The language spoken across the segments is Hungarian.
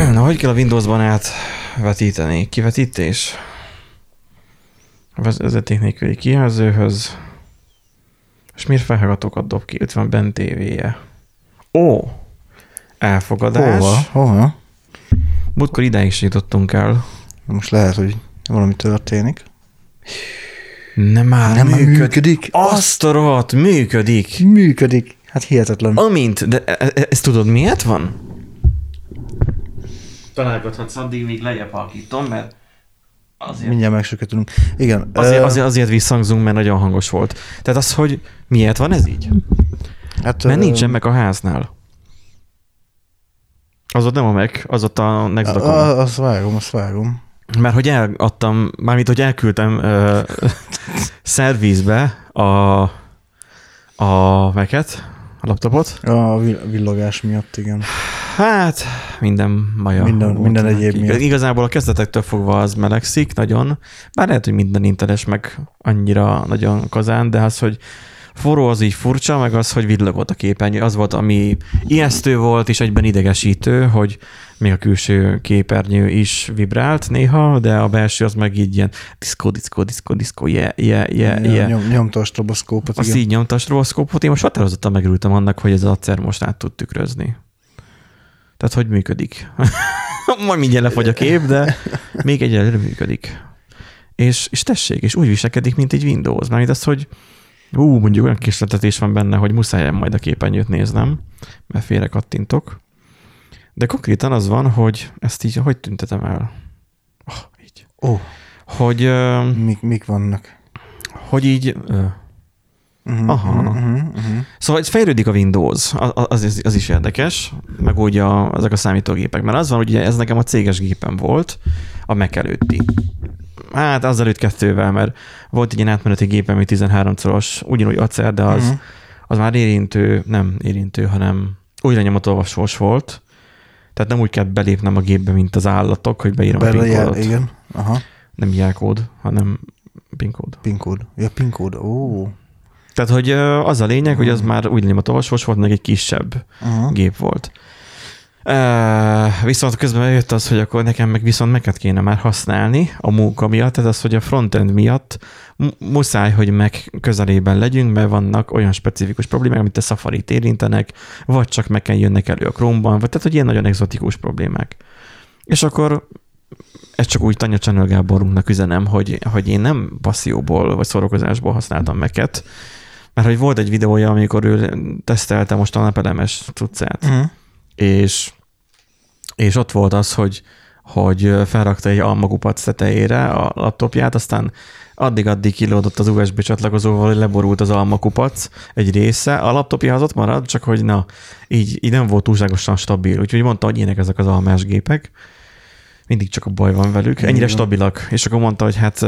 Na, hogy kell a Windowsban átvetíteni? Kivetítés? Vezeték nélküli kijelzőhöz. És miért felhallgatókat dob ki? Itt van bent tévéje. Ó! Elfogadás. Hova? Hova? Múltkor idáig is jutottunk el. Most lehet, hogy valami történik. Nem már Nem működik. működik. Azt a rohadt, működik. Működik. Hát hihetetlen. Amint, de e- e- ezt tudod miért van? Találgathatsz addig, míg lejjebb halkítom, mert azért, Mindjárt megsöketülünk. Igen. azért, ö, azért, azért visszhangzunk, mert nagyon hangos volt. Tehát az, hogy miért van ez így? hát, Mert ö, nincsen meg a háznál. Az ott nem a meg, az ott a Next a- Azt vágom, azt vágom. Mert hogy eladtam, mármint hogy elküldtem uh, szervízbe a, a meket, a laptopot. A vil- villogás miatt, igen. Hát, minden baja. Minden- minden egyéb miatt. Igazából a kezdetektől fogva az melegszik nagyon, bár lehet, hogy minden inteles meg annyira nagyon kazán, de az, hogy forró az így furcsa, meg az, hogy villogott a képernyő, az volt, ami ijesztő volt, és egyben idegesítő, hogy még a külső képernyő is vibrált néha, de a belső az meg így ilyen diszkó, diszkó, diszkó, diszkó, yeah, yeah, yeah, yeah. Nyom, nyomta a stroboszkópot, Azt igen. így nyomta a stroboszkópot, én most határozottan megörültem annak, hogy ez az acer most át tud tükrözni. Tehát, hogy működik. Majd mindjárt lefogy a kép, de még egyelőre működik. És, és tessék, és úgy viselkedik, mint egy Windows. Mármint az, hogy ú, mondjuk olyan kisletetés van benne, hogy muszáj majd a képernyőt néznem, mert félre kattintok. De konkrétan az van, hogy ezt így, hogy tüntetem el? Oh, így. Ó, Hogy, ö, mik, mik vannak? hogy így ö, Uh-huh, Aha. Uh-huh, uh-huh. Szóval ez fejlődik a Windows, az, az, az is érdekes, meg úgy a, ezek a számítógépek, mert az van, hogy ez nekem a céges gépem volt, a Mac előtti. Hát az előtt kettővel, mert volt egy ilyen átmeneti gépem, ami 13 szoros, ugyanúgy acer, de az, Mhm. az már érintő, nem érintő, hanem újra nyomatolvasós volt. Tehát nem úgy kell belépnem a gépbe, mint az állatok, hogy beírom a Bele PIN jel, kódot. igen. Aha, Nem jelkód, hanem PIN kód. PIN kód. Ja, PIN kód. Ó. Tehát, hogy az a lényeg, hogy az már úgy nyomatolvasós volt, meg egy kisebb Aha. gép volt. Uh, viszont közben jött az, hogy akkor nekem meg viszont meket kéne már használni a munka miatt, tehát az, hogy a frontend miatt mu- muszáj, hogy meg közelében legyünk, mert vannak olyan specifikus problémák, amit a Safari-t érintenek, vagy csak meg kell jönnek elő a Chrome-ban, vagy tehát, hogy ilyen nagyon exotikus problémák. És akkor ez csak úgy Tanya Channel Gáborunknak üzenem, hogy, hogy én nem passzióból vagy szórakozásból használtam meket, mert hogy volt egy videója, amikor ő tesztelte most a napelemes cuccát, Uh-huh. és, és ott volt az, hogy, hogy felrakta egy almakupac tetejére a laptopját, aztán addig-addig kilódott az USB csatlakozóval, hogy leborult az almakupac egy része, a laptopja az ott marad, csak hogy na, így, így nem volt túlságosan stabil, úgyhogy mondta, hogy ilyenek ezek az almás gépek, mindig csak a baj van velük, ennyire stabilak, és akkor mondta, hogy hát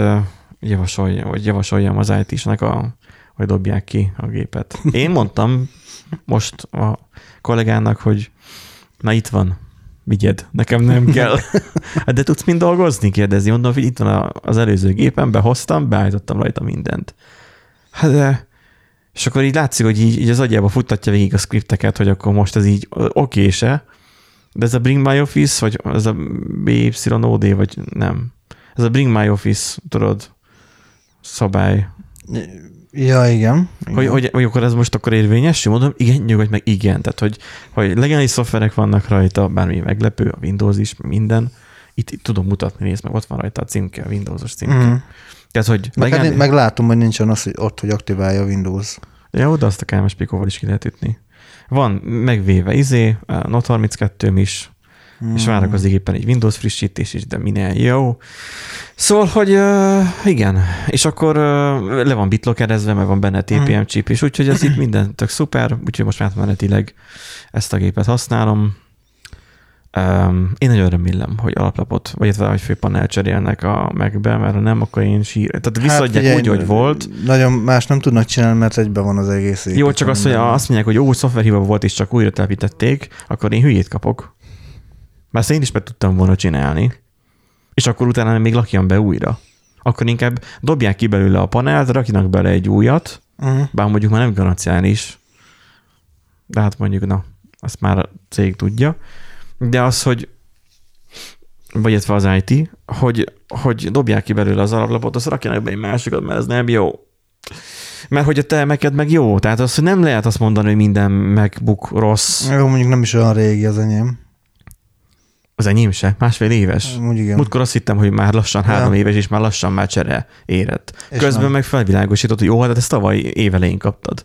javasolja, vagy javasoljam az IT-snek, a, hogy dobják ki a gépet. Én mondtam most a kollégának, hogy na itt van, vigyed, nekem nem kell. Hát de tudsz mind dolgozni? Kérdezi. Mondom, hogy itt van az előző gépen, behoztam, beállítottam rajta mindent. Hát de... És akkor így látszik, hogy így, így az agyába futtatja végig a skripteket, hogy akkor most ez így oké-se, de ez a Bring My Office, vagy ez a BYOD, vagy nem. Ez a Bring My Office, tudod, szabály. Ja, igen. igen. Hogy, hogy, hogy akkor ez most akkor érvényes? Mondom, igen, nyugodj meg, igen. Tehát, hogy, hogy legális szoftverek vannak rajta, bármi meglepő, a Windows is, minden. Itt, itt tudom mutatni, nézd meg, ott van rajta a címke, a Windowsos címke. Uh-huh. Tehát, hogy Meg, legális... meg, látom, hogy nincsen az, hogy ott, hogy aktiválja a Windows. Ja, oda azt a KMS pikóval is ki lehet ütni. Van megvéve izé, a Note 32 is, Hmm. és várakozik éppen egy Windows frissítés is, de minél jó. Szóval, hogy uh, igen, és akkor uh, le van bitlockerezve, mert van benne TPM chip, és úgyhogy ez itt minden tök szuper, úgyhogy most átmenetileg ezt a gépet használom. Um, én nagyon remélem, hogy alaplapot, vagy illetve, hogy főpanel cserélnek a megbe, mert ha nem, akkor én sír. Tehát visszaadják figyelj, úgy, hogy volt. Nagyon más nem tudnak csinálni, mert egyben van az egész. Jó, csak azt, hogy azt mondják, hogy ó, szoftverhiba volt, és csak újra telepítették, akkor én hülyét kapok. Ezt én is meg tudtam volna csinálni. És akkor utána még lakjam be újra. Akkor inkább dobják ki belőle a panelt, rakjanak bele egy újat, Uh-huh. bár mondjuk már nem garanciális. De hát mondjuk, na, azt már a cég tudja. De az, hogy vagy illetve az IT, hogy, hogy dobják ki belőle az alaplapot, azt rakjanak be egy másikat, mert ez nem jó. Mert hogy a te meked meg jó, tehát az, hogy nem lehet azt mondani, hogy minden MacBook rossz. Jó, mondjuk nem is olyan régi az enyém. Az enyém se, másfél éves. Mondjuk igen. Múltkor azt hittem, hogy már lassan három Ja. éves, és már lassan már csere érett. És Közben nem. meg felvilágosított, hogy jó, hát ezt tavaly évelején kaptad.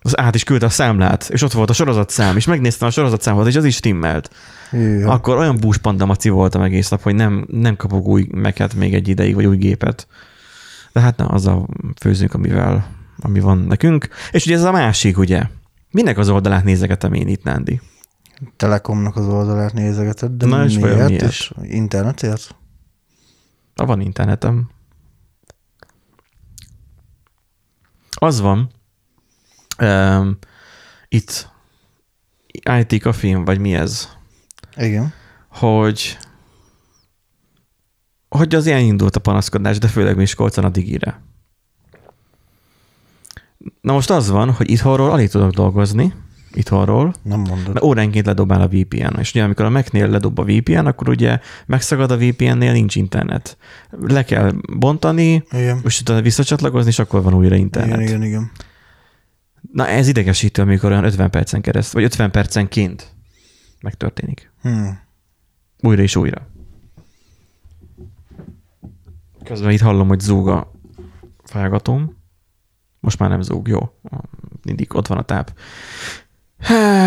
Az át is küldte a számlát, és ott volt a sorozatszám, és megnéztem a sorozatszámot, és az is stimmelt. Hűha. Akkor olyan búspandamaci voltam egész nap, hogy nem, nem kapok új meket még egy ideig, vagy új gépet. De hát na, azzal főzünk, amivel, ami van nekünk. És ugye ez a másik, ugye? Minek az oldalát nézegetem én itt, Nándi? Telekomnak az oldalát nézegeted, de Na, és miért? miért? És internetért? Ha van internetem. Az van, um, itt IT kafén, vagy mi ez, Igen. hogy hogy az ilyen indult a panaszkodás, de főleg Miskolcon a digire. Na most az van, hogy itthonról alig tudok dolgozni, itthonról, Nem mondod. mert óránként ledobál a VPN. És ugye amikor a Mac-nél ledob a VPN, akkor ugye megszagad a VPN-nél, nincs internet. Le kell bontani, Igen. és utána visszacsatlakozni, és akkor van újra internet. Igen, igen, igen. Na ez idegesítő, amikor olyan 50 percen keresztül, vagy 50 percenként megtörténik. Hmm. Újra és újra. Közben itt hallom, hogy zúg a felgatóm. Most már nem zúg, jó. Mindig ott van a táp.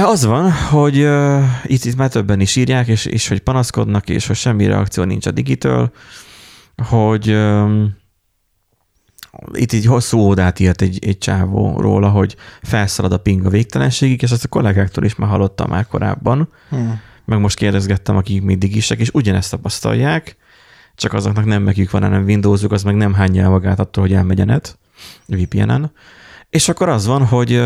Az van, hogy uh, itt, itt már többen is írják, és, és hogy panaszkodnak, és hogy semmi reakció nincs a digitől, hogy um, itt egy hosszú ódát írt egy, egy csávó róla, hogy felszalad a ping a végtelenségig, és ezt a kollégáktól is már hallottam már korábban, Hmm. meg most kérdezgettem, akik még digisek, és ugyanezt tapasztalják, csak azoknak nem mekük van, hanem Windowsuk, az meg nem hányja el magát attól, hogy elmegy a net, VPN-en. És akkor az van, hogy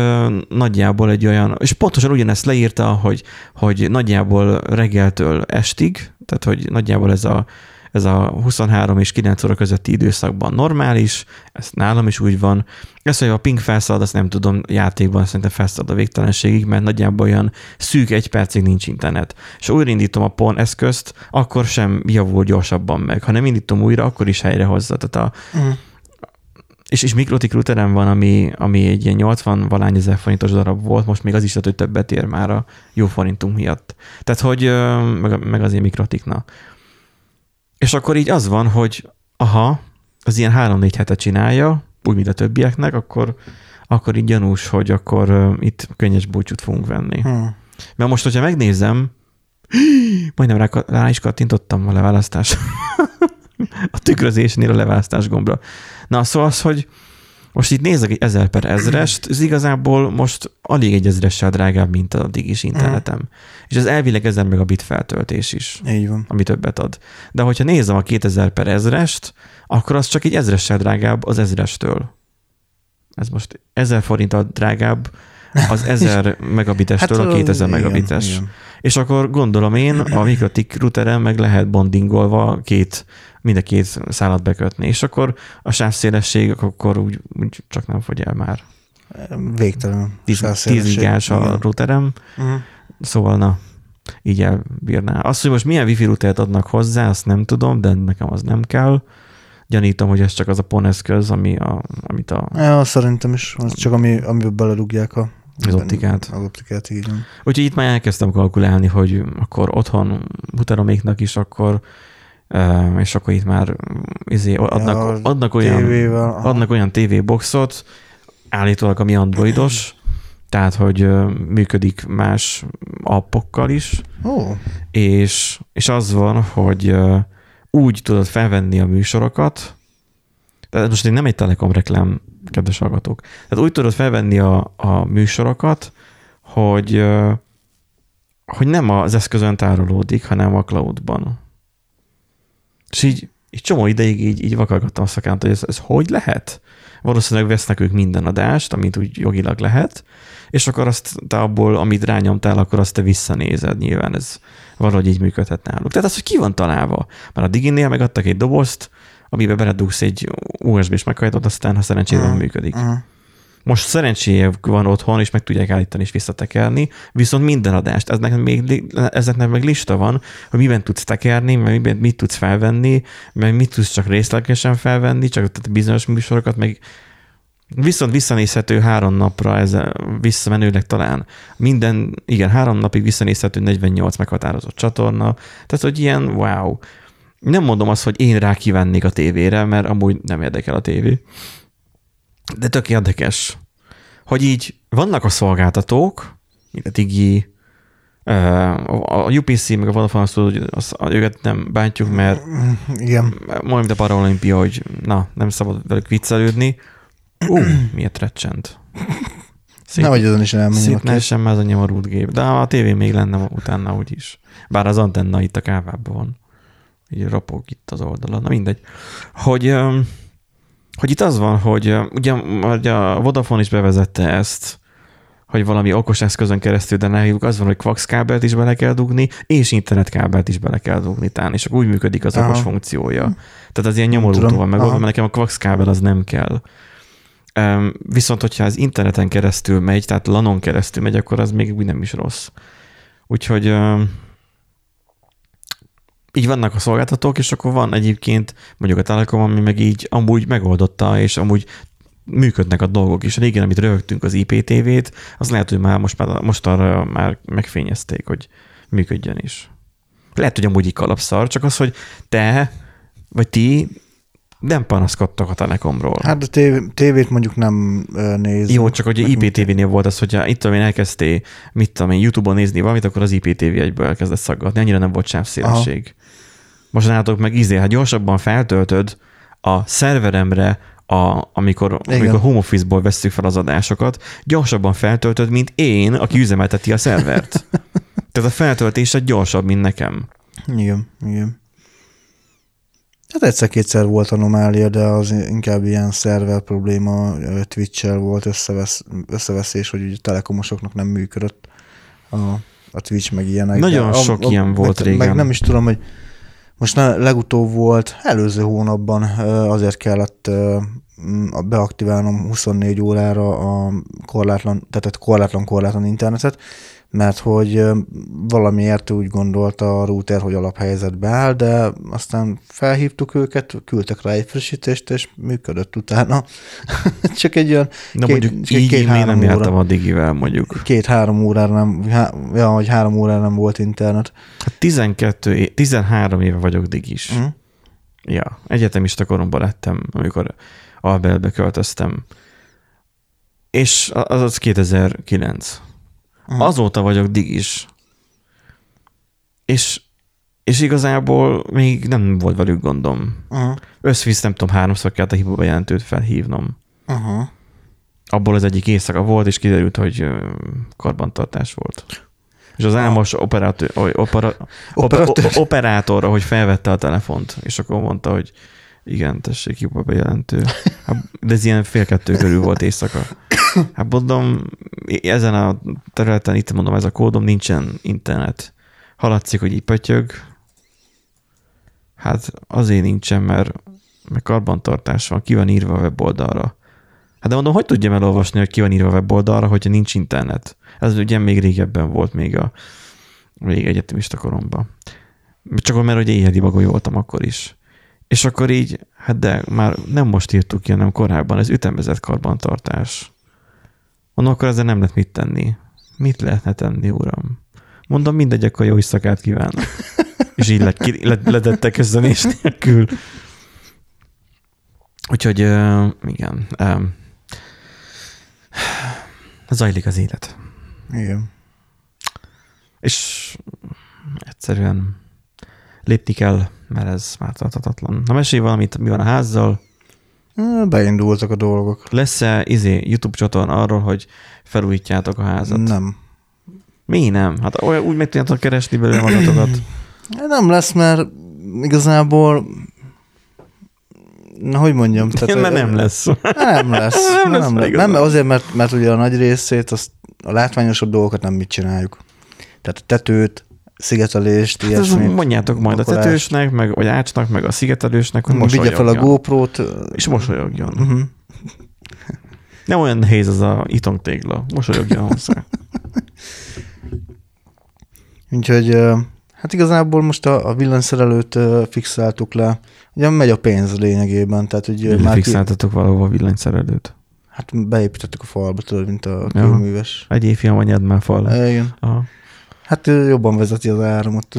nagyjából egy olyan, és pontosan ugyanezt leírta, hogy, hogy nagyjából reggeltől estig, tehát hogy nagyjából ez a, ez a 23 és 9 óra közötti időszakban normális, ez nálam is úgy van. Ez, hogy a ping felszalad, azt nem tudom, játékban szerintem felszalad a végtelenségig, mert nagyjából olyan szűk egy percig nincs internet. És ha újraindítom a PON eszközt, akkor sem javul gyorsabban meg. Ha nem indítom újra, akkor is helyrehozza. Tehát a, Hmm. És, és mikrotik routerem van, ami, ami egy ilyen 80 valány ezer forintos darab volt, most még az is lehet, hogy többet ér már a jó forintunk miatt. Tehát, hogy meg, meg az én mikrotikna. És akkor így az van, hogy aha, az ilyen 3-4 hete csinálja, úgy, mint a többieknek, akkor, akkor így gyanús, hogy akkor itt könnyes búcsút fogunk venni. Hmm. Mert most, hogyha megnézem, majdnem rá, rá is kattintottam a leválasztás. a tükrözésnél a leválasztás gombra. Na, szóval az, hogy most itt nézek egy 1000 per ezrest, ez igazából most alig egy ezressel drágább, mint a digis internetem. És ez elvileg 1000 megabit feltöltés is, Így van. ami többet ad. De hogyha nézem a 2000 per ezrest, akkor az csak egy ezressel drágább az ezrestől. Ez most 1000 forinttal drágább az 1000 megabitestől a 2000 igen, megabites. igen. És akkor gondolom én, a mikrotik routerem meg lehet bondingolva két, mind a két szálat bekötni, és akkor a sávszélesség akkor úgy, úgy csak nem fogy el már. Végtelen. 10, 10 sávszélesség. gigás a routerem, Mhm. szóval na, így elbírná. Azt, hogy most milyen wifi routert adnak hozzá, azt nem tudom, de nekem az nem kell. Gyanítom, hogy ez csak az a PON eszköz, ami a, amit a... Ja, szerintem is. Az csak ami, amiben belerúgják a Az optikát. Az optikát, így van. Úgyhogy itt már elkezdtem kalkulálni, hogy akkor otthon routeroméknak is akkor és akkor itt már izé, adnak, Ja, adnak olyan tévével. adnak olyan TV boxot, állítólag ami androidos, tehát, hogy működik más appokkal is, Ó, és, és az van, hogy úgy tudod felvenni a műsorokat, tehát most én nem egy Telekom reklám, kedves hallgatók, tehát úgy tudod felvenni a, a műsorokat, hogy, hogy nem az eszközön tárolódik, hanem a cloudban. És így, így csomó ideig így, így vakargattam a szakánt, hogy ez, ez hogy lehet? Valószínűleg vesznek ők minden adást, amit úgy jogilag lehet, és akkor azt te abból, amit rányomtál, akkor azt te visszanézed. Nyilván ez valahogy így működhet náluk. Tehát az, hogy ki van találva. Már a Diginnél megadtak egy dobozt, amiben beledugsz egy USB-s meghajtót, aztán ha szerencsétlen Aha, működik. aha. Most szerencséjük van otthon, és meg tudják állítani és visszatekerni, viszont minden adást, eznek még, ezeknek meg lista van, hogy miben tudsz tekerni, meg miben, mit tudsz felvenni, meg mit tudsz csak részlegesen felvenni, csak tehát bizonyos műsorokat, meg Viszont visszanézhető három napra, ez visszamenőleg talán minden, igen, három napig visszanézhető 48 meghatározott csatorna, tehát hogy ilyen wow. Nem mondom azt, hogy én rá kivennék a tévére, mert amúgy nem érdekel a tévé. De tök érdekes, hogy így vannak a szolgáltatók, mint a Digi, a UPC, meg a Vodafone azt tudod, hogy az, őket nem bántjuk, mert Igen. mondjuk a Paralimpia, hogy na, nem szabad velük viccelődni, Ú, uh, miért recsent? Szép, Nehogy azon is elmenjünk. Szép ne sem ez a nyomorult gép, de a tévé még lenne utána úgyis. Bár az antenna itt a kávában van. Így rapog itt az oldalon. Na mindegy. Hogy, hogy itt az van, hogy ugye, ugye a Vodafone is bevezette ezt, hogy valami okos eszközön keresztül, de ne az van, hogy Quax kábelt is bele kell dugni, és internetkábelt is bele kell dugni tán, és akkor úgy működik az Aha. okos funkciója. Tehát az ilyen nyomorultó van megoldva, mert nekem a Quax kábel az nem kell. Viszont, hogyha az interneten keresztül megy, tehát lanon keresztül megy, akkor az még úgy nem is rossz. Úgyhogy így vannak a szolgáltatók, és akkor van egyébként mondjuk a Telekom, ami meg így amúgy megoldotta, és amúgy működnek a dolgok is. Régen, amit rögtünk az IPTV-t, az lehet, hogy már most, már, most arra már megfényezték, hogy működjön is. Lehet, hogy amúgy így kalapszar, csak az, hogy te, vagy ti nem panaszkodtak a Telekomról. Hát a tév, tévét mondjuk nem néz. Jó, csak hogy IPTV-nél volt az, hogyha itt én elkezdtél, mit tudom én, YouTube-on nézni valamit, akkor az IPTV egyből elkezdett szaggatni. Annyira nem volt sávszélesség. Most nálatok meg izé, ha gyorsabban feltöltöd a szerveremre, a, amikor, amikor home office-ból vesszük fel az adásokat, gyorsabban feltöltöd, mint én, aki üzemelteti a szervert. Tehát a feltöltése gyorsabb, mint nekem. Igen, igen. Hát egyszer-kétszer volt anomália, de az inkább ilyen szerver probléma, Twitch-el volt összevesz, összeveszés, hogy ugye telekomosoknak nem működött a, a Twitch, meg ilyenek. Nagyon a, sok a, ilyen volt meg, régen. Meg nem is tudom, hogy most ne, legutóbb volt, előző hónapban azért kellett beaktiválnom 24 órára a korlátlan, tehát korlátlan korlátlan internetet, mert hogy valamiért úgy gondolta a router, hogy alaphelyzetbe áll, de aztán felhívtuk őket, küldtek rá egy frissítést, és működött utána. csak egy olyan Na két, mondjuk így két, én nem jártam a digivel mondjuk. Két-három órára nem, há, ja, hogy három órára nem volt internet. Hát 12, 13 éve vagyok digis. Mm. Ja, egyetemista koromban lettem, amikor Albelbe költöztem. És az az 2009. Uh-huh. Azóta vagyok digis. És, és igazából még nem volt velük gondom. Uh-huh. Összvisz, nem tudom, háromszor kellett a hiba jelentőt felhívnom. Uh-huh. Abból az egyik éjszaka volt, és kiderült, hogy karbantartás volt. És az álmos operátor, opera, operátor. operátorra, hogy felvette a telefont, és akkor mondta, hogy igen, tessék, hiba bejelentő. Hát, de ez ilyen fél kettő körül volt éjszaka. Hát mondom, ezen a területen, itt mondom, ez a kódom, nincsen internet. Haladszik, hogy így pötyög. Hát azért nincsen, mert, mert karbantartás van, ki van írva a weboldalra. Hát de mondom, hogy tudjam elolvasni, hogy ki van írva a weboldalra, hogyha nincs internet? Ez ugye még régebben volt, még a még egyetemista koromban. Csak mert ugye éhedi bagoly voltam akkor is. És akkor így, hát de már nem most írtuk ki, hanem korábban, ez ütemezett karbantartás. Mondom, akkor ezzel nem lehet mit tenni. Mit lehetne tenni, uram? Mondom, mindegy, akkor jó éjszakát kívánok. És így lett, le, ledettek köszönés nélkül. Úgyhogy igen. Zajlik az élet. Igen. És egyszerűen lépni kell, mert ez már tartatatlan. Na mesélj valamit, mi van a házzal? Beindultak a dolgok. Lesz-e izé, YouTube csatorna arról, hogy felújítjátok a házat? Nem. Mi nem? Hát olyan, úgy meg tudjátok keresni belőle magatokat. Nem lesz, mert igazából Na, hogy mondjam? Tehát, mert nem lesz. Nem lesz. nem, nem, lesz. nem azért, mert, mert ugye a nagy részét, azt, a látványosabb dolgokat nem mit csináljuk. Tehát a tetőt, szigetelést, hát ilyesmit. Mondjátok majd a tetősnek, meg, vagy ácsnak, meg a szigetelősnek, hogy Vigye fel a GoPro-t. És mosolyogjon. Uh-huh. Nem olyan nehéz az a itongtégla. Mosolyogjon hozzá. Úgyhogy hát igazából most a, a villanyszerelőt fixáltuk le. Ugye megy a pénz lényegében, tehát hogy ö, már ki, Fixáltatok valahova villanyszerelőt. hát beépítettük a falba, tudod, mint a Ja. kőműves. Egy évfiam anyád már fal. Igen. Aha. Hát ő jobban vezeti az áramot.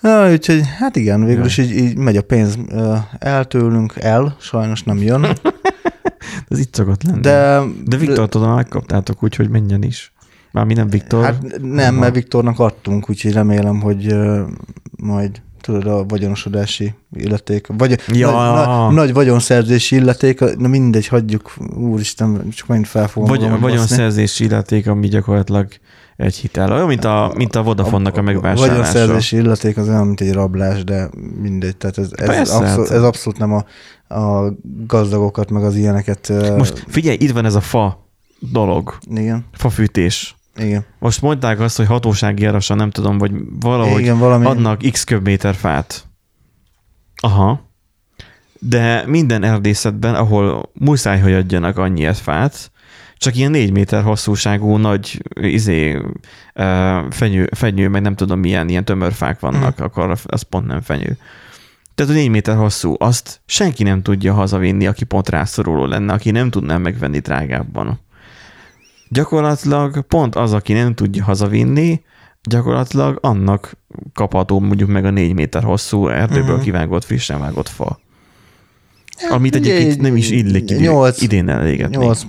Na, úgyhogy hát igen, végül is így, így megy a pénz el tőlünk, el, sajnos nem jön. Ez itt szokott lenni. De, De Viktor tudom, megkaptátok úgy, hogy menjen is. Már mi nem Viktor. Hát nem, mert Viktornak adtunk, úgyhogy remélem, hogy majd tudod, a vagyonosodási illeték, vagy Ja. nagy, nagy, nagy vagyonszerzési illeték, na mindegy, hagyjuk, úristen, csak megint fel fogom Vagy, vagyonszerzési illeték, ami gyakorlatilag egy hitel. Olyan, mint a, mint a Vodafone-nak a megvásárlása. Vagyonszerzési illeték az olyan, mint egy rablás, de mindegy, tehát ez, ez, Persze, abszolút, hát. ez abszolút nem a, a gazdagokat, meg az ilyeneket. Most figyelj, itt van ez a fa dolog, Igen, fafűtés. Igen. Most mondták azt, hogy hatósági árasan, nem tudom, vagy valahogy igen, valami, adnak x köbméter fát. Aha. De minden erdészetben, ahol muszáj, hogy adjanak annyi fát, csak ilyen négy méter hosszúságú nagy izé, fenyő, fenyő, meg nem tudom milyen ilyen tömörfák vannak, Mhm. akkor az pont nem fenyő. Tehát a négy méter hosszú, azt senki nem tudja hazavinni, aki pont rászoruló lenne, aki nem tudná megvenni drágábban. Gyakorlatilag pont az, aki nem tudja hazavinni, gyakorlatilag annak kapható mondjuk meg a négy méter hosszú erdőből uh-huh. kivágott, frissen vágott fa. Amit ugye egyébként egy- nem is illik nyolc- idén elégetni. Nyolc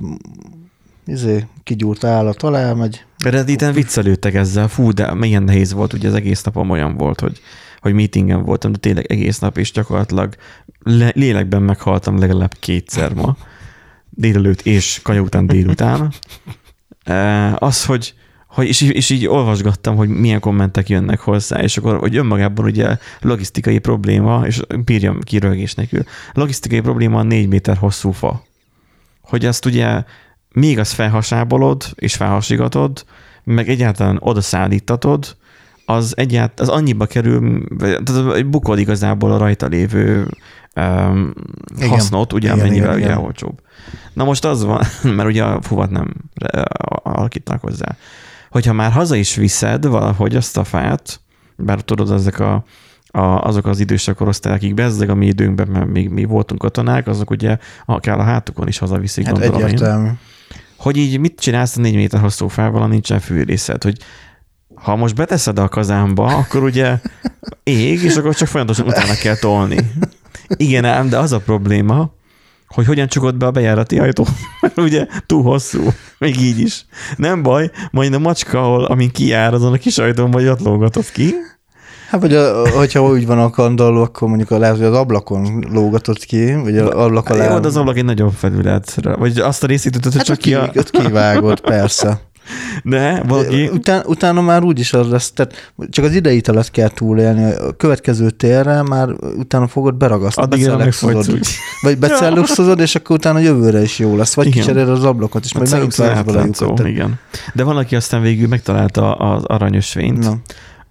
izé, kigyúrt állat alá megy. Redditen viccelődtek ezzel, fú, de milyen nehéz volt, ugye az egész napom olyan volt, hogy, hogy meetingen voltam, de tényleg egész nap, és gyakorlatilag le, lélekben meghaltam legalább kétszer ma, délelőtt és kanya után délután. Az, hogy, hogy és, így- és így olvasgattam, hogy milyen kommentek jönnek hozzá, és akkor, hogy önmagában ugye logisztikai probléma, és bírjam ki rögés nélkül, logisztikai probléma a négy méter hosszú fa. Hogy azt ugye még azt felhasábolod, és felhasigatod, meg egyáltalán odaszállítatod, az egyált, az annyiba kerül, tehát bukod igazából a rajta lévő um, Igen. hasznot, ugye Igen, amennyivel igen, ugye igen. olcsóbb. Na most az van, mert ugye a fuvat nem re- alakítanak hozzá. Hogyha már haza is viszed valahogy azt a fát, bár tudod, ezek a, a, azok az idősek korosztályok, akik bezzeg a mi időnkben, mert még mi voltunk katonák, azok ugye akár a hátukon is hazaviszik, Hát gondolom én egyértelmű. hogy így mit csinálsz a négy méter hosszú fával, nincsen fűrészed, hogy ha most beteszed a kazánba, akkor ugye ég, és akkor csak folyamatosan utána kell tolni. Igen ám, de az a probléma, hogy hogyan csukod be a bejárati ajtót, mert ugye túl hosszú, még így is. Nem baj, majd a macska, ahol, amin kijár, azon a kis ajtón vagy ott lógatod ki. Hát vagy a, hogyha úgy van a kandalló, akkor mondjuk a, lehet, hogy az ablakon lógatott ki, vagy az ablak alá. Jó, de az ablak egy nagyobb felület. Vagy azt a részét ütötted hát csak ki a... ki, ott kivágod, persze. De valaki... Után, utána már úgyis az lesz, tehát csak az idei alatt kell túlélni. A következő térre már utána fogod beragasztani. Addigra megfogysz úgy. Vagy becelluxozod, és akkor utána jövőre is jó lesz. Vagy Igen. kicseréled az ablakot, és majd Hát megint átlátszó, lyukat. Tehát- igen. De van, aki aztán végül megtalálta az aranyösvényt. Na.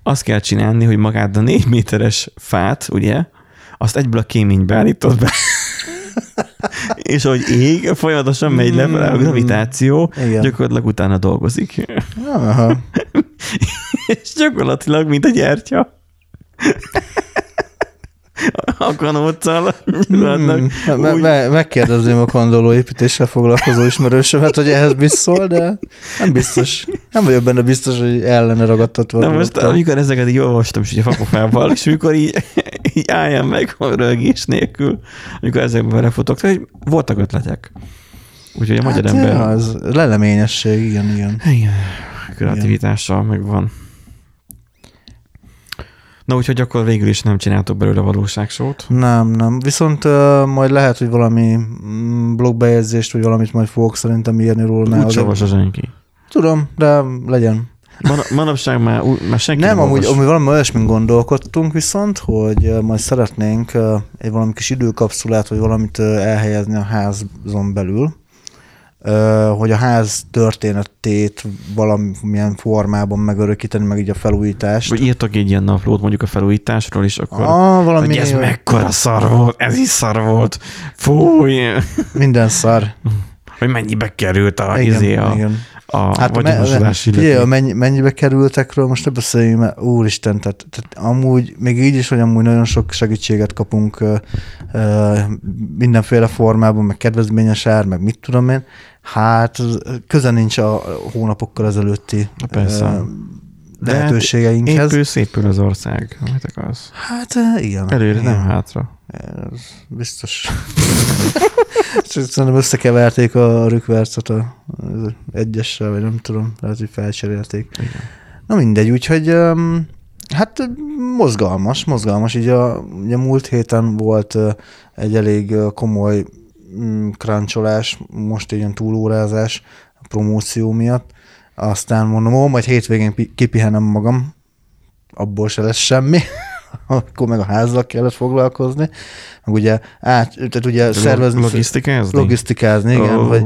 Azt kell csinálni, hogy magát a négy méteres fát, ugye, azt egyből a kéménybe állítod be. És ahogy ég, folyamatosan megy lefelé a gravitáció, Igen. gyakorlatilag utána dolgozik. Aha. és gyakorlatilag, mint a gyertya. a kanóccal. Hmm. Me- úgy- me- megkérdezném a kandoló építéssel foglalkozó ismerősömet, hogy ehhez biztos, de nem biztos. Nem vagyok benne biztos, hogy ellene ragadtatva. A most, amikor ezeket így olvastam, és így a fakofával, és amikor így, így álljam meg rögés nélkül, amikor ezekben belefutok, hogy voltak ötletek. Úgyhogy a magyar hát, ember ja, az leleményesség, igen, igen. igen, kreativitással megvan. Na úgyhogy akkor végül is nem csináltok belőle valóságsót. Nem, nem. Viszont uh, majd lehet, hogy valami mm, blogbejegyzést, vagy valamit majd fogok szerintem írni róla. Úgy Azért- se olvas a senki. Tudom, de legyen. Man- manapság már, ú- már senki nem, amúgy, olvas. amúgy valami olyasmin gondolkodtunk viszont, hogy majd szeretnénk egy valami kis időkapszulát, vagy valamit elhelyezni a házon belül, hogy a ház történetét valamilyen formában megörökíteni, meg így a felújítást. Vagy írtak egy ilyen naplót mondjuk a felújításról is, akkor Ah, valami hogy ez mekkora szar volt, ez is szar volt, fúj, Minden szar. hogy mennyibe került a, Igen, izé, a, igen. A Hát me- vagyonosodási illeték. mennyi, mennyibe kerültekről most ne beszéljünk, mert úristen, tehát, tehát amúgy, még így is, hogy amúgy nagyon sok segítséget kapunk ö, ö, mindenféle formában, meg kedvezményes ár, meg mit tudom én, hát köze nincs a hónapokkal ezelőtti Persze. ö, De hát lehetőségeinkhez. Épül, szépül az ország, amit akarsz. Hát ö, igen. Előre, nem hátra. Ez biztos. Szerintem összekeverték a rükvercet a egyessel, vagy nem tudom, lehet, hogy felcserélték. Igen. Na mindegy, úgyhogy hát mozgalmas, mozgalmas. Így a, ugye múlt héten volt ö, egy elég komoly mm, cruncholás, most egy ilyen túlórázás a promóció miatt. Aztán mondom, ó, majd hétvégén pi- kipihenem magam, abból se lesz semmi. Akkor meg a házzal kellett foglalkozni. Meg ugye, át, tehát ugye szervezni... Logisztikázni? Logisztikázni, igen, oh. hogy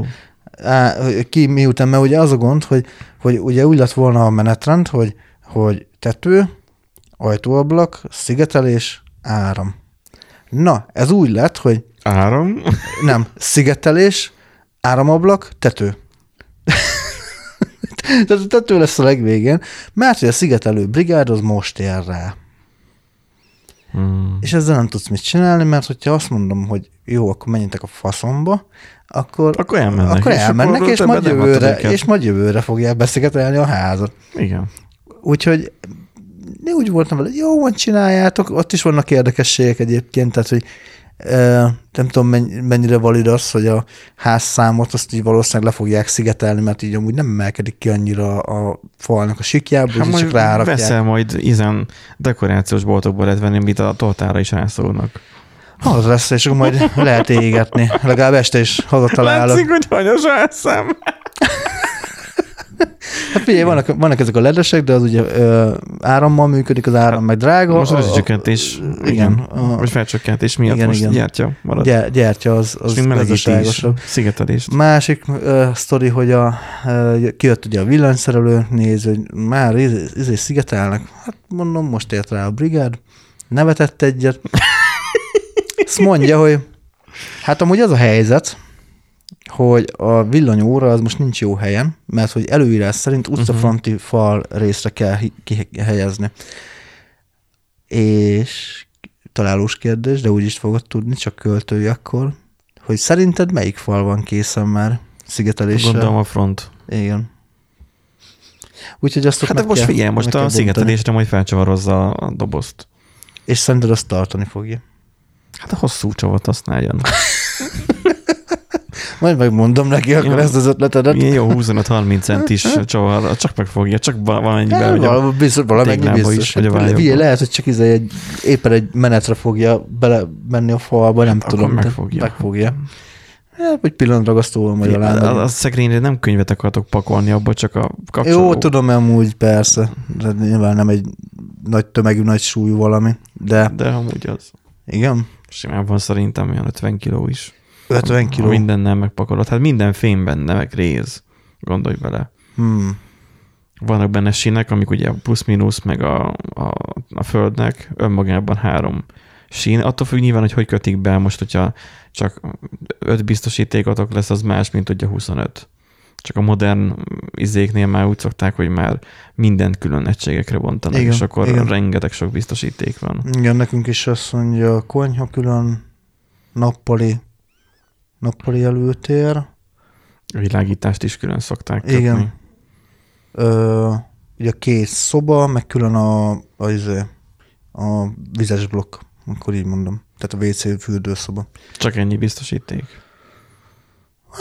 á, ki miután, mert ugye az a gond, hogy, hogy ugye úgy lett volna a menetrend, hogy, hogy tető, ajtóablak, szigetelés, áram. Na, ez úgy lett, hogy Áram? nem, szigetelés, áramablak, tető. Tehát tető lesz a legvégén, mert hogy a szigetelő brigád az most ér rá. Hmm. És ezzel nem tudsz mit csinálni, mert hogyha azt mondom, hogy jó, akkor menjetek a faszomba, akkor, Akkor elmennek, akkor és elmennek, és, többet majd jövőre, és majd jövőre fogják beszigetelni a házat. Igen. Úgyhogy én úgy voltam vele, jó, van csináljátok, ott is vannak érdekességek egyébként, tehát, hogy nem tudom, menny- mennyire valid az, hogy a házszámot azt így valószínűleg le fogják szigetelni, mert így amúgy nem emelkedik ki annyira a falnak a sikjába, Hát majd csak rárakják. veszel majd izen dekorációs boltokból lehet venni, amit a tortára is rászólnak. Az lesz, és akkor majd lehet égetni. Legalább este is hazatalálok. Látszik, hogy hanyas elszem. Hát figyelj, vannak, vannak ezek a ledesek, de az ugye ö, árammal működik, az áram meg drága. Most az is csökkentés, igen, a- vagy felcsökkentés miatt igen, most igen. gyertya marad. Gy- gyertya az, Az gazdaságosabb. szigetelést. Másik uh, sztori, hogy a, uh, kijött ugye a villanyszerelő, néz, hogy már izé szigetelnek. Hát mondom, most ért rá a brigád, nevetett egyet. Azt mondja, hogy hát amúgy az a helyzet, hogy a villanyóra az most nincs jó helyen, mert hogy előírás szerint utcafronti uh-huh. fal részre kell kihelyezni. És találós kérdés, de úgy is fogod tudni, csak költői akkor, hogy szerinted melyik fal van készen már szigeteléssel? Gondolom a front. Igen. Úgyhogy azt Hát meg most kell- figyelj, most a szigetelésre majd felcsavarozza a dobozt. És szerinted azt tartani fogja. Hát a hosszú csavat használjon. Majd megmondom neki akkor Jó. ezt az ötletedet. Ilyen jó 25-30 centis csavar, csak megfogja, csak val- valamennyiben, hogy a, valami biztos, valamennyi téglába biztos. is, vagy a figyelj, lehet, hogy csak izé egy, éppen egy menetre fogja bele menni a falba, nem Hát tudom. megfogja. Megfogja. Hát, vagy pillantragasztóval majd alá. a, a szekrényre nem könyvet akartok pakolni, abba csak a kapcsoló. Jó, tudom amúgy, persze. De nyilván nem egy nagy tömegű, nagy súlyú valami. De De amúgy az. igen, Simán van szerintem olyan 50 kiló is. 50 Ha kiló. Mindennel megpakolod. Hát minden fém benne, meg réz. Gondolj bele. Hmm. Vannak benne sínek, amik ugye plusz-minusz, meg a, a, a földnek önmagában három sín. Attól függ nyilván, hogy hogy kötik be. Most, hogyha csak öt biztosítékotok lesz, az más, mint ugye 25. Csak a modern izéknél már úgy szokták, hogy már mindent külön egységekre bontanak, Igen, és akkor igen. rengeteg sok biztosíték van. Igen, nekünk is azt mondja, konyha külön, nappali, nappali előtér, A világítást is külön szokták kötni. Igen. Ö, ugye két szoba, meg külön a, a, izé, a vizes blokk, akkor így mondom. Tehát a WC fürdőszoba. Csak ennyi biztosíték.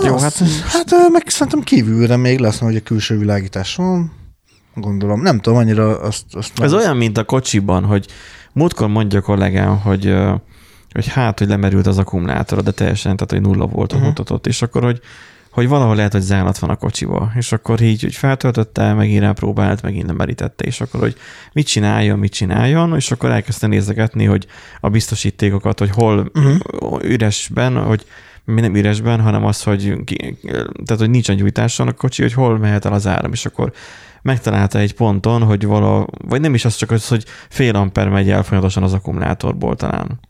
Jó, Azt- hát hát meg szerintem kívülre még lesz, hogy a külső világítás van. Gondolom. Nem tudom, annyira azt... azt Ez nem- olyan, mint a kocsiban, hogy múltkor mondja a kollégám, hogy, hogy hát, hogy lemerült az akkumulátor, de teljesen, tehát hogy nulla volt a Mhm. mutatott, és akkor, hogy, hogy valahol lehet, hogy zálat van a kocsiba, és akkor így, hogy feltöltötte, megint rápróbált, megint nem merítette, és akkor, hogy mit csináljon, mit csináljon, és akkor elkezdte nézegetni, hogy a biztosítékokat, hogy hol Mhm. üresben, hogy mi nem üresben, hanem az, hogy, ki, tehát, hogy nincsen gyújtáson a kocsi, hogy hol mehet el az áram, és akkor megtalálta egy ponton, hogy vala, vagy nem is az csak az, hogy fél amper megy el folyamatosan az akkumulátorból talán.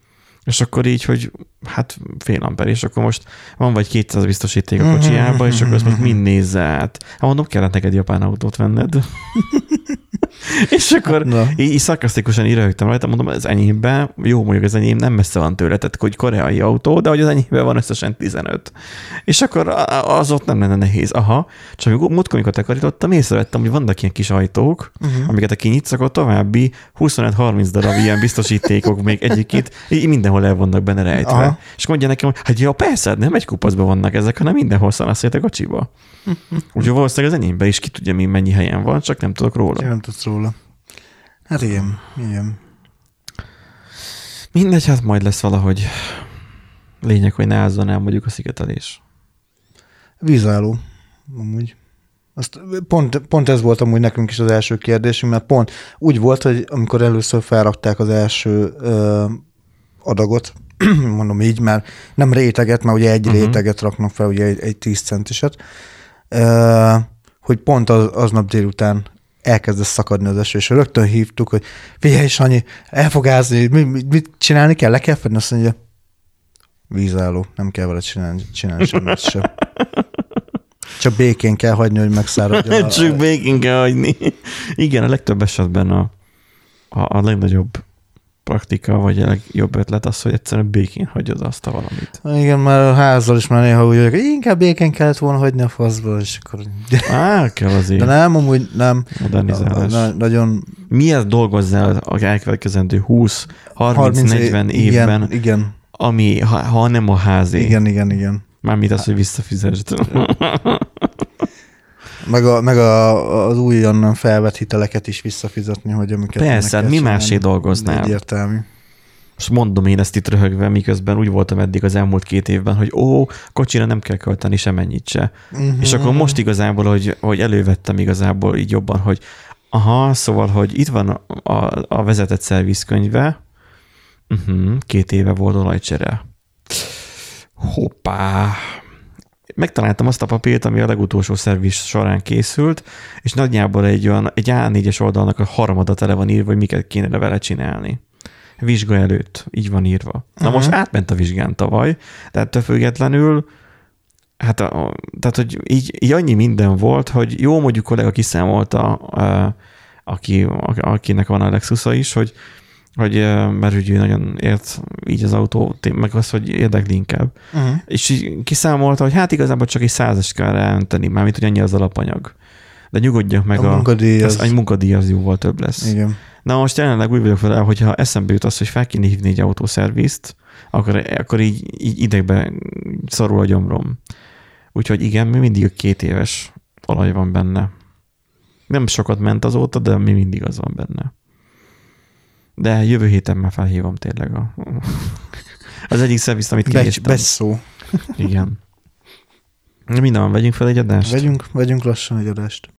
És akkor így, hogy hát fél amper, és akkor most van vagy 200 biztosíték a kocsiába, és akkor azt most mind nézze át. Hát mondom, kellett neked japán autót venned. és akkor Na. így, így szarkasztikusan írögtem rajta, mondom, az enyémben, jó mondjuk az enyém nem messze van tőle, tehát hogy koreai autó, de hogy az enyémben van összesen 15. És akkor az ott nem lenne nehéz. Aha, csak amikor múltkor, amikor takarítottam, észrevettem, hogy vannak ilyen kis ajtók, uh-huh. amiket a kinyitsz, akkor további 25-30 darab ilyen biztosítékok még egyébként így mindenhol el vannak benne rejtve. Aha. És mondja nekem, hogy hát ja, persze, hát nem egy kupacban vannak ezek, hanem mindenhol szanaszét a kocsiba. Úgyhogy valószínűleg az enyémben is ki tudja, mi mennyi helyen van, csak nem tudok róla. Én nem tudsz róla. Hát igen, igen. Mindegy, hát majd lesz valahogy. Lényeg, hogy ne ázzon el mondjuk a szigetelés. Vízálló, amúgy. Azt pont, pont ez volt amúgy nekünk is az első kérdésünk, mert pont úgy volt, hogy amikor először felrakták az első ö, adagot, mondom így, mert nem réteget, mert ugye egy uh-huh. réteget raknak fel, ugye egy, egy 10 centiset, ö, hogy pont az, aznap délután elkezdett szakadni az eső, és rögtön hívtuk, hogy figyelj, Sanyi, el fog ázni, mi, mi, mit csinálni kell, le kell fedni, azt mondja, vízálló, nem kell vele csinálni, csinálni semmit sem. Csak békén kell hagyni, hogy megszáradjon. a- Csak békén kell hagyni. Igen, a legtöbb esetben a, a, a legnagyobb praktika, vagy a legjobb ötlet az, hogy egyszerűen békén hagyod azt a valamit. Igen, már a házzal is már néha úgy vagyok, hogy inkább békén kellett volna hagyni a faszba, és akkor... Á, kell azért De nem, amúgy nem. modernizálás. Na, nagyon... Miért dolgozzál a elkövetkezendő 20, 30, 30 40 é- évben, Igen, igen, ami, ha, ha nem a házé. igen, igen, igen. Mármint az, hogy visszafizesd. Meg, a, meg a, az újonnan felvett hiteleket is visszafizetni, hogy amiket Persze, hát mi másé dolgoznál? Egyértelmű. Most mondom én ezt itt röhögve, miközben úgy voltam eddig az elmúlt két évben, hogy ó, kocsira nem kell költeni semennyit se. Uh-huh. És akkor most igazából, hogy, hogy elővettem igazából így jobban, hogy aha, szóval, hogy itt van a, a, a vezetett szervizkönyve, uh-huh, két éve volt olajcsere. Hoppá! Megtaláltam azt a papírt, ami a legutolsó szerviz során készült, és nagyjából egy olyan, egy A4-es oldalnak a harmada tele van írva, hogy miket kéne vele csinálni. Vizsga előtt, így van írva. Na uh-huh. most átment a vizsgán tavaly, de ettől függetlenül Hát, a, tehát, hogy így, így annyi minden volt, hogy jó, mondjuk kollega kiszámolta, a, aki, a, akinek van a Lexusa is, hogy, hogy mert ő nagyon ért így az autó, meg az, hogy érdekli inkább. Uh-huh. És így kiszámolta, hogy hát igazából csak egy százas kell ráönteni, mármint, hogy annyi az alapanyag. De nyugodjak meg A munkadíj az, az- egy munkadíj az jóval több lesz. Igen. Na most jelenleg úgy vagyok vele, hogyha eszembe jut az, hogy fel kéne hívni egy autószervizt, akkor, akkor így, így idegbe szorul a gyomrom. Úgyhogy igen, mi mindig a két éves olaj van benne. Nem sokat ment azóta, de mi mindig az van benne. De jövő héten már felhívom tényleg a, az egyik szervizt, amit Becs, kiírtam. becsszó. Igen. Minden van, vegyünk fel egy adást? Vegyünk, vegyünk lassan egy adást.